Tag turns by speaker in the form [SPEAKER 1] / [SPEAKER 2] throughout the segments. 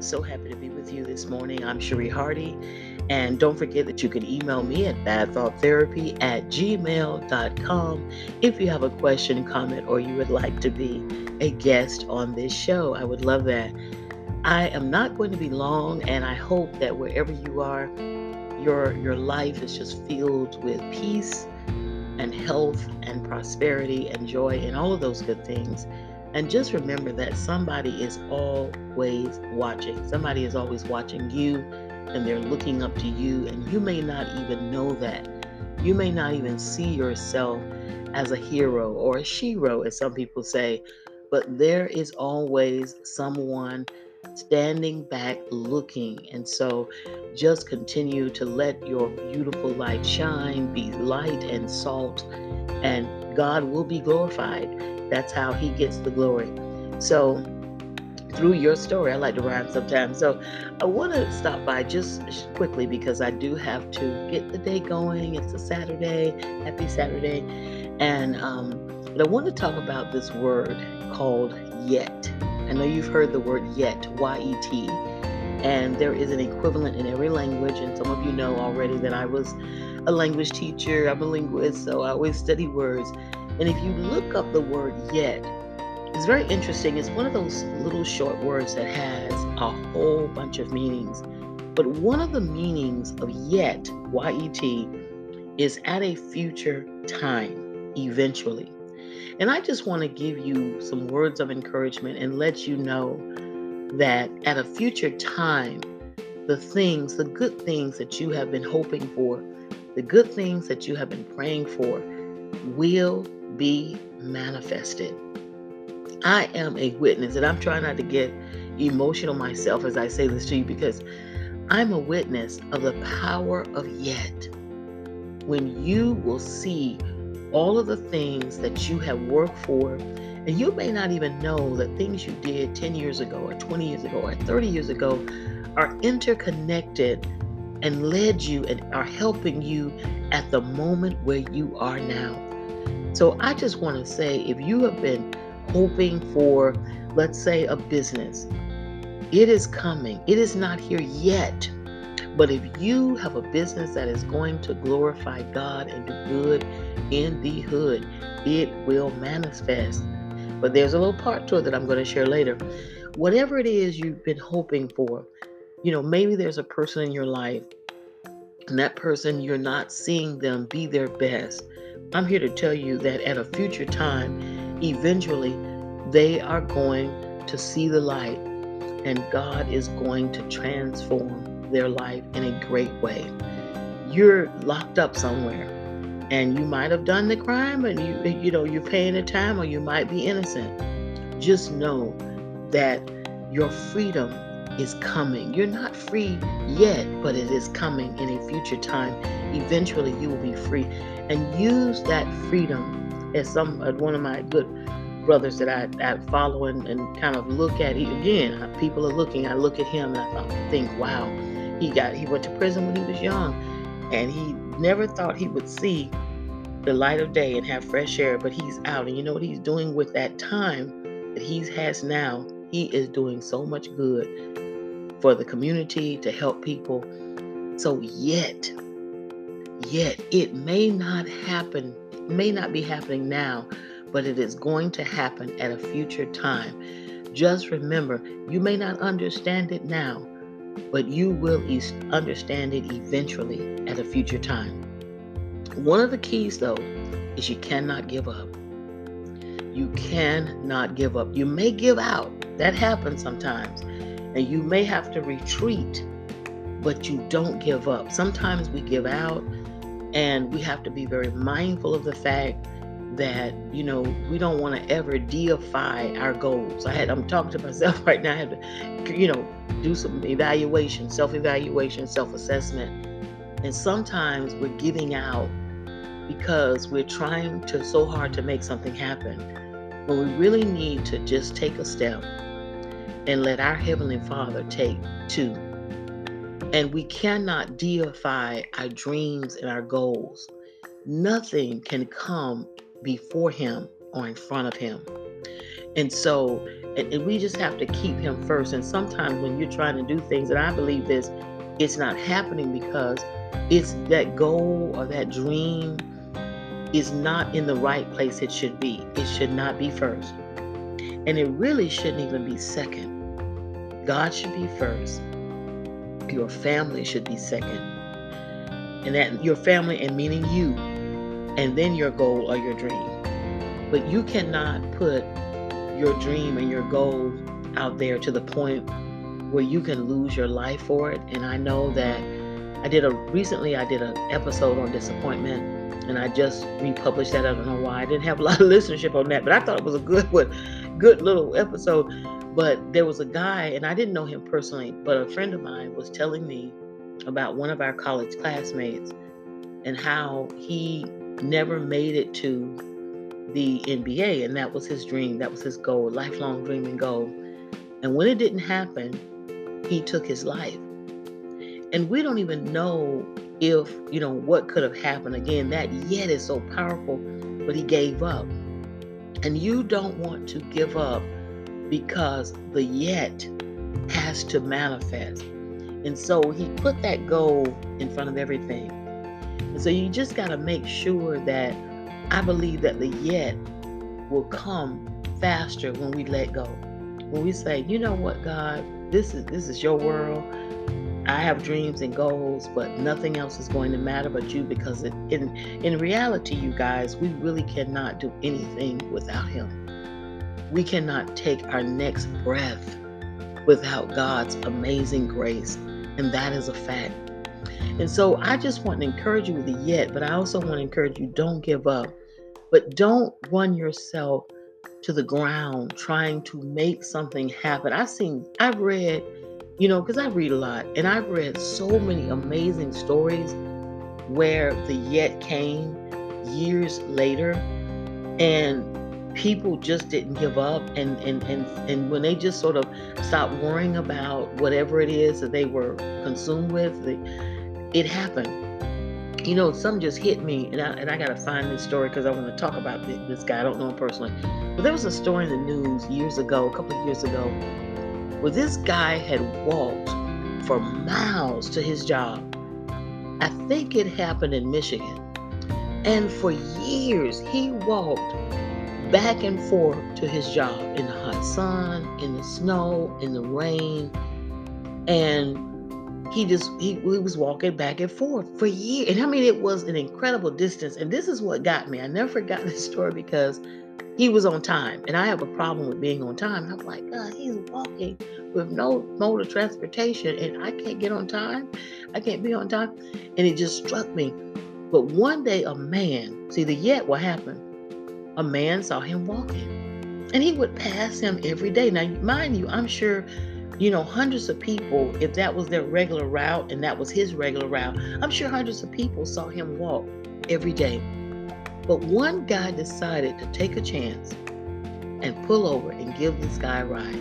[SPEAKER 1] so happy to be with you this morning. I'm Cherie Hardy. And don't forget that you can email me at badthoughtherapy at gmail.com if you have a question, comment, or you would like to be a guest on this show. I would love that. I am not going to be long, and I hope that wherever you are, your your life is just filled with peace and health and prosperity and joy and all of those good things. And just remember that somebody is always watching. Somebody is always watching you and they're looking up to you, and you may not even know that. You may not even see yourself as a hero or a shero, as some people say, but there is always someone standing back looking. And so just continue to let your beautiful light shine, be light and salt, and God will be glorified. That's how He gets the glory. So, through your story, I like to rhyme sometimes. So, I want to stop by just quickly because I do have to get the day going. It's a Saturday. Happy Saturday. And um, I want to talk about this word called yet. I know you've heard the word yet, Y E T, and there is an equivalent in every language. And some of you know already that I was a language teacher, I'm a linguist, so I always study words. And if you look up the word yet, it's very interesting. It's one of those little short words that has a whole bunch of meanings. But one of the meanings of yet, Y E T, is at a future time, eventually. And I just want to give you some words of encouragement and let you know that at a future time, the things, the good things that you have been hoping for, the good things that you have been praying for, will be manifested. I am a witness, and I'm trying not to get emotional myself as I say this to you because I'm a witness of the power of yet. When you will see all of the things that you have worked for. And you may not even know that things you did 10 years ago, or 20 years ago, or 30 years ago are interconnected and led you and are helping you at the moment where you are now. So I just want to say if you have been hoping for, let's say, a business, it is coming. It is not here yet. But if you have a business that is going to glorify God and do good in the hood, it will manifest. But there's a little part to it that I'm going to share later. Whatever it is you've been hoping for, you know, maybe there's a person in your life, and that person you're not seeing them be their best. I'm here to tell you that at a future time, eventually, they are going to see the light, and God is going to transform their life in a great way. You're locked up somewhere and you might have done the crime and you you know you're paying the time or you might be innocent. Just know that your freedom is coming. You're not free yet, but it is coming in a future time. Eventually you will be free and use that freedom as some one of my good brothers that I, I follow and, and kind of look at again. People are looking. I look at him and I think, wow, he got he went to prison when he was young, and he never thought he would see the light of day and have fresh air. But he's out, and you know what he's doing with that time that he has now. He is doing so much good for the community to help people. So yet, yet it may not happen, may not be happening now, but it is going to happen at a future time. Just remember, you may not understand it now, but you will understand it eventually at a future time. One of the keys, though, is you cannot give up. You cannot give up. You may give out, that happens sometimes, and you may have to retreat, but you don't give up. Sometimes we give out, and we have to be very mindful of the fact that you know we don't want to ever deify our goals. I had I'm talking to myself right now. I had to, you know, do some evaluation, self-evaluation, self-assessment, and sometimes we're giving out because we're trying to so hard to make something happen when we really need to just take a step and let our heavenly Father take two. And we cannot deify our dreams and our goals. Nothing can come before him or in front of him. And so, And, we just have to keep him first. And sometimes when you're trying to do things, and I believe this, it's not happening because it's that goal or that dream is not in the right place it should be. It should not be first. And it really shouldn't even be second. God should be first. Your family should be second. And that your family and meaning you, and then your goal or your dream. But you cannot put your dream and your goal out there to the point where you can lose your life for it. And I know that I did a recently I did an episode on disappointment and I just republished that. I don't know why. I didn't have a lot of listenership on that, but I thought it was a good one, good little episode. But there was a guy, and I didn't know him personally, but a friend of mine was telling me about one of our college classmates and how he never made it to the NBA, and that was his dream, that was his goal, lifelong dream and goal. And when it didn't happen, he took his life. And we don't even know if, you know, what could have happened. Again, that yet is so powerful, but he gave up. And you don't want to give up because the yet has to manifest. And so he put that goal in front of everything. And so you just got to make sure that I believe that the yet will come faster when we let go. When we say, you know what, God, this is this is your world. I have dreams and goals, but nothing else is going to matter but you because it, in in reality, you guys, we really cannot do anything without him. We cannot take our next breath without God's amazing grace, and that is a fact. And so I just want to encourage you with the yet, but I also want to encourage you don't give up. But don't run yourself to the ground trying to make something happen. I've seen, I've read, you know, because I read a lot, and I've read so many amazing stories where the yet came years later and people just didn't give up and and and and when they just sort of stopped worrying about whatever it is that they were consumed with it happened you know, something just hit me, and I, and I got to find this story because I want to talk about this, this guy. I don't know him personally. But there was a story in the news years ago, a couple of years ago, where this guy had walked for miles to his job. I think it happened in Michigan. And for years, he walked back and forth to his job in the hot sun, in the snow, in the rain. And he just he, he was walking back and forth for years and i mean it was an incredible distance. And this is what got me. I never forgot this story because he was on time and i have a problem with being on time. I'm like god he's walking with no mode of transportation and i can't get on time. I can't be on time. And it just struck me. But one day a man see the yet what happened a man saw him walking and he would pass him every day now mind you i'm sure you know, hundreds of people, if that was their regular route and that was his regular route, I'm sure hundreds of people saw him walk every day. But one guy decided to take a chance and pull over and give this guy a ride.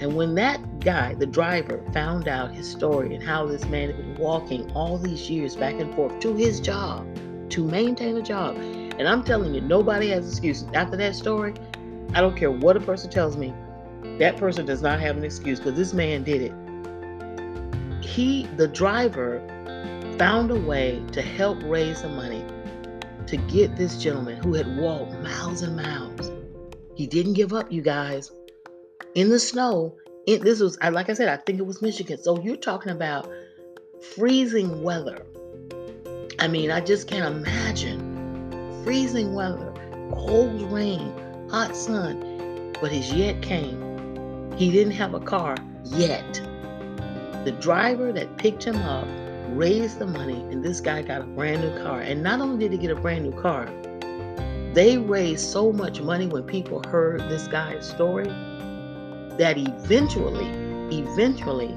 [SPEAKER 1] And when that guy, the driver, found out his story and how this man had been walking all these years back and forth to his job, to maintain a job, and I'm telling you, nobody has excuses. After that story, I don't care what a person tells me, that person does not have an excuse because this man did it. He, the driver, found a way to help raise the money to get this gentleman who had walked miles and miles. He didn't give up, you guys. In the snow, it, this was, like I said, I think it was Michigan. So you're talking about freezing weather. I mean, I just can't imagine freezing weather, cold rain, hot sun. But his yet came he didn't have a car yet. The driver that picked him up raised the money, and this guy got a brand new car. And not only did he get a brand new car, they raised so much money when people heard this guy's story that eventually, eventually,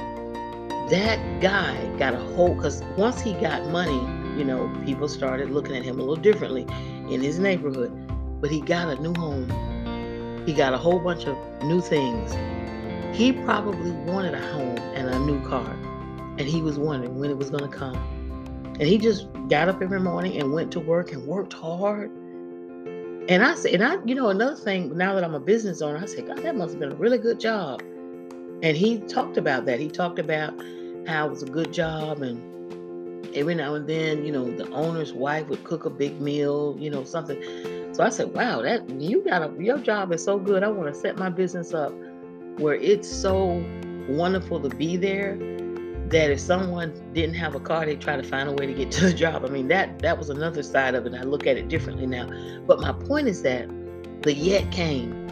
[SPEAKER 1] that guy got a hold because once he got money, you know, people started looking at him a little differently in his neighborhood. But he got a new home. He got a whole bunch of new things. He probably wanted a home and a new car, and he was wondering when it was going to come. And he just got up every morning and went to work and worked hard. And I said, and I, you know, another thing, now that I'm a business owner, I said, God, that must have been a really good job. And he talked about that. He talked about how it was a good job and every now and then, you know, the owner's wife would cook a big meal, you know, something. So I said, wow, that you got a your job is so good. I want to set my business up where it's so wonderful to be there that if someone didn't have a car, they try to find a way to get to the job. I mean, that that was another side of it. I look at it differently now. But my point is that the yet came.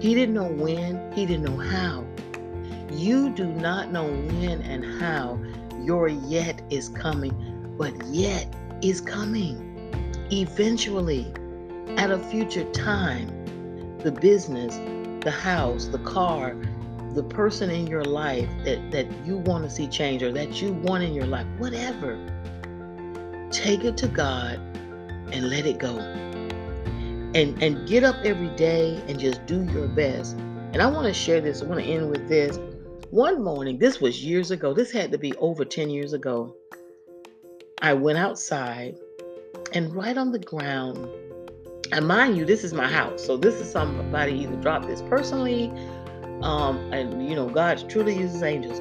[SPEAKER 1] He didn't know when, he didn't know how. You do not know when and how your yet is coming, but yet is coming. Eventually, at a future time, the business, the house, the car, the person in your life that, that you want to see change or that you want in your life, whatever, take it to God and let it go. And and get up every day and just do your best. And I want to share this. I want to end with this. One morning, this was years ago. This had to be over 10 years ago. I went outside and right on the ground, and mind you, this is my house. So this is somebody either dropped this personally um, and you know, God truly uses angels.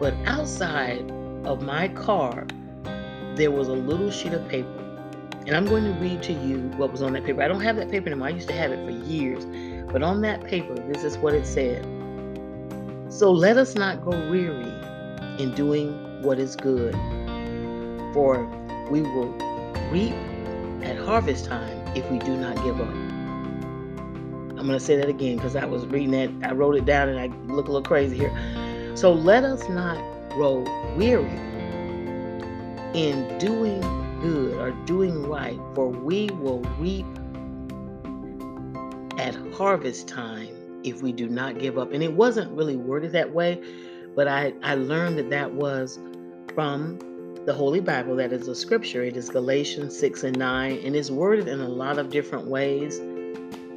[SPEAKER 1] But outside of my car, there was a little sheet of paper. And I'm going to read to you what was on that paper. I don't have that paper anymore. I used to have it for years. But on that paper, this is what it said. So let us not grow weary in doing what is good, for we will reap at harvest time if we do not give up. I'm going to say that again because I was reading that. I wrote it down and I look a little crazy here. So let us not grow weary in doing good or doing right, for we will reap at harvest time if we do not give up. And it wasn't really worded that way, but I, I learned that that was from the Holy Bible, that is a scripture. It is Galatians 6 and 9, and it's worded in a lot of different ways.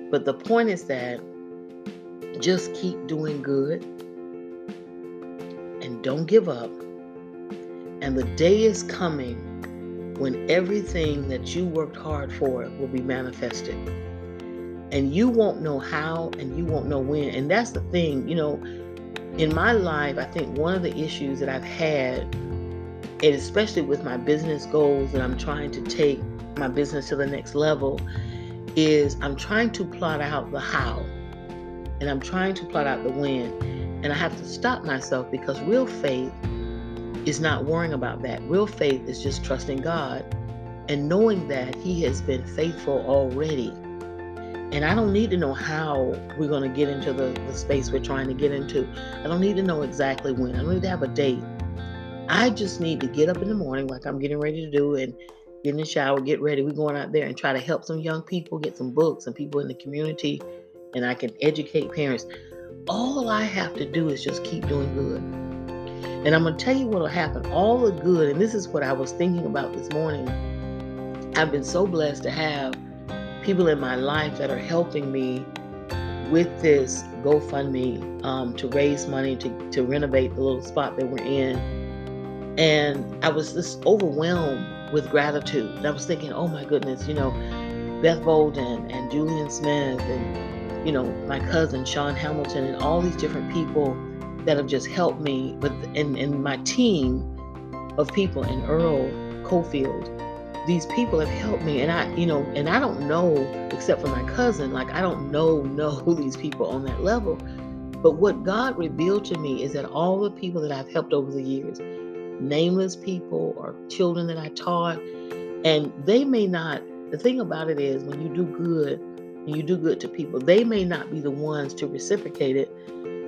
[SPEAKER 1] But the point is that just keep doing good and don't give up. And the day is coming when everything that you worked hard for will be manifested. And you won't know how and you won't know when. And that's the thing, you know, in my life, I think one of the issues that I've had, and especially with my business goals that I'm trying to take my business to the next level, is I'm trying to plot out the how and I'm trying to plot out the when. And I have to stop myself because real faith is not worrying about that. Real faith is just trusting God and knowing that He has been faithful already. And I don't need to know how we're going to get into the, the space we're trying to get into. I don't need to know exactly when. I don't need to have a date. I just need to get up in the morning like I'm getting ready to do and get in the shower, get ready. We're going out there and try to help some young people, get some books and people in the community, and I can educate parents. All I have to do is just keep doing good. And I'm going to tell you what will happen. All the good, and this is what I was thinking about this morning. I've been so blessed to have people in my life that are helping me with this GoFundMe um, to raise money to, to renovate the little spot that we're in. And I was just overwhelmed with gratitude. And I was thinking, oh my goodness, you know, Beth Bolden and Julian Smith and, you know, my cousin Sean Hamilton and all these different people that have just helped me with and, and my team of people and Earl Cofield. These people have helped me and I, you know, and I don't know, except for my cousin, like I don't know know these people on that level. But what God revealed to me is that all the people that I've helped over the years, nameless people or children that I taught. And they may not, the thing about it is when you do good, and you do good to people, they may not be the ones to reciprocate it.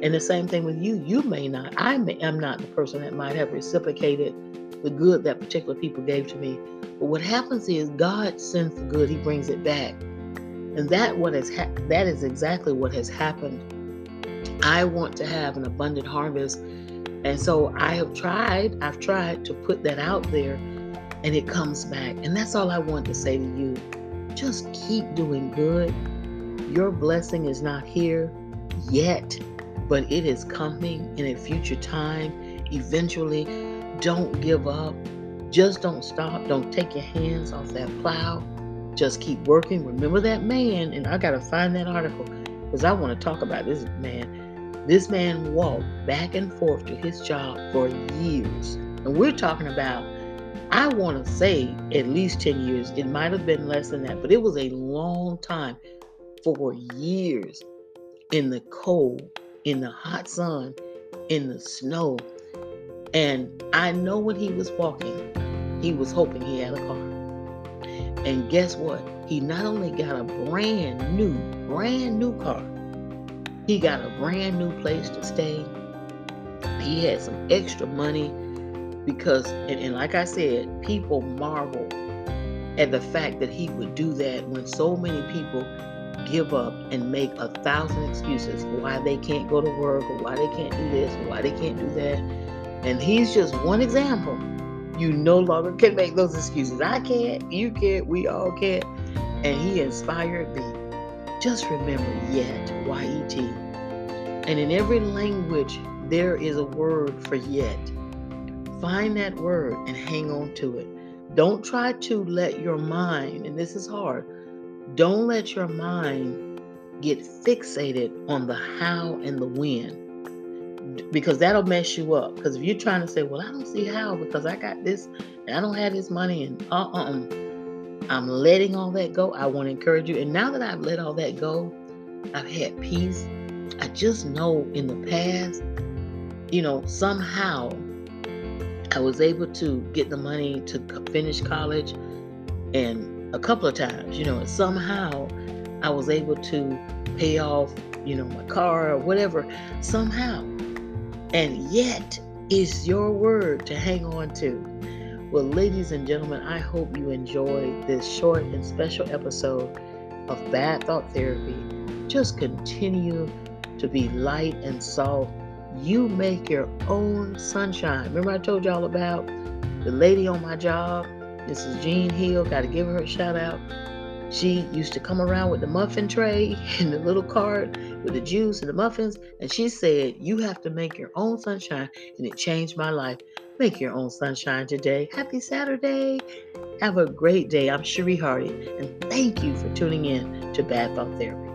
[SPEAKER 1] And the same thing with you, you may not. I may, am not the person that might have reciprocated the good that particular people gave to me. But what happens is God sends the good, He brings it back. And that what ha- that is exactly what has happened. I want to have an abundant harvest and so I have tried, I've tried to put that out there and it comes back. And that's all I want to say to you. Just keep doing good. Your blessing is not here yet, but it is coming in a future time. Eventually, don't give up. Just don't stop. Don't take your hands off that plow. Just keep working. Remember that man, and I got to find that article because I want to talk about this man. This man walked back and forth to his job for years. And we're talking about, I want to say at least 10 years. It might have been less than that, but it was a long time for years in the cold, in the hot sun, in the snow. And I know when he was walking, he was hoping he had a car. And guess what? He not only got a brand new, brand new car, he got a brand new place to stay. He had some extra money because, and, and like I said, people marvel at the fact that he would do that when so many people give up and make a thousand excuses why they can't go to work or why they can't do this or why they can't do that. And he's just one example you no longer can make those excuses. I can't, you can't, we all can't. And he inspired me. Just remember yet, Y E T. And in every language, there is a word for yet. Find that word and hang on to it. Don't try to let your mind, and this is hard, don't let your mind get fixated on the how and the when because that'll mess you up. Because if you're trying to say, well, I don't see how because I got this and I don't have this money and uh uh-uh, I'm letting all that go. I want to encourage you. And now that I've let all that go, I've had peace. I just know in the past, you know, somehow I was able to get the money to finish college and a couple of times, you know, and somehow I was able to pay off, you know, my car or whatever, somehow and yet is your word to hang on to. Well, ladies and gentlemen, I hope you enjoyed this short and special episode of Bad Thought Therapy. Just continue to be light and salt. You make your own sunshine. Remember, I told y'all about the lady on my job, Mrs. Jean Hill. Got to give her a shout out. She used to come around with the muffin tray and the little cart with the juice and the muffins. And she said, You have to make your own sunshine. And it changed my life. Make your own sunshine today. Happy Saturday. Have a great day. I'm Cherie Hardy. And thank you for tuning in to Bad Thought Therapy.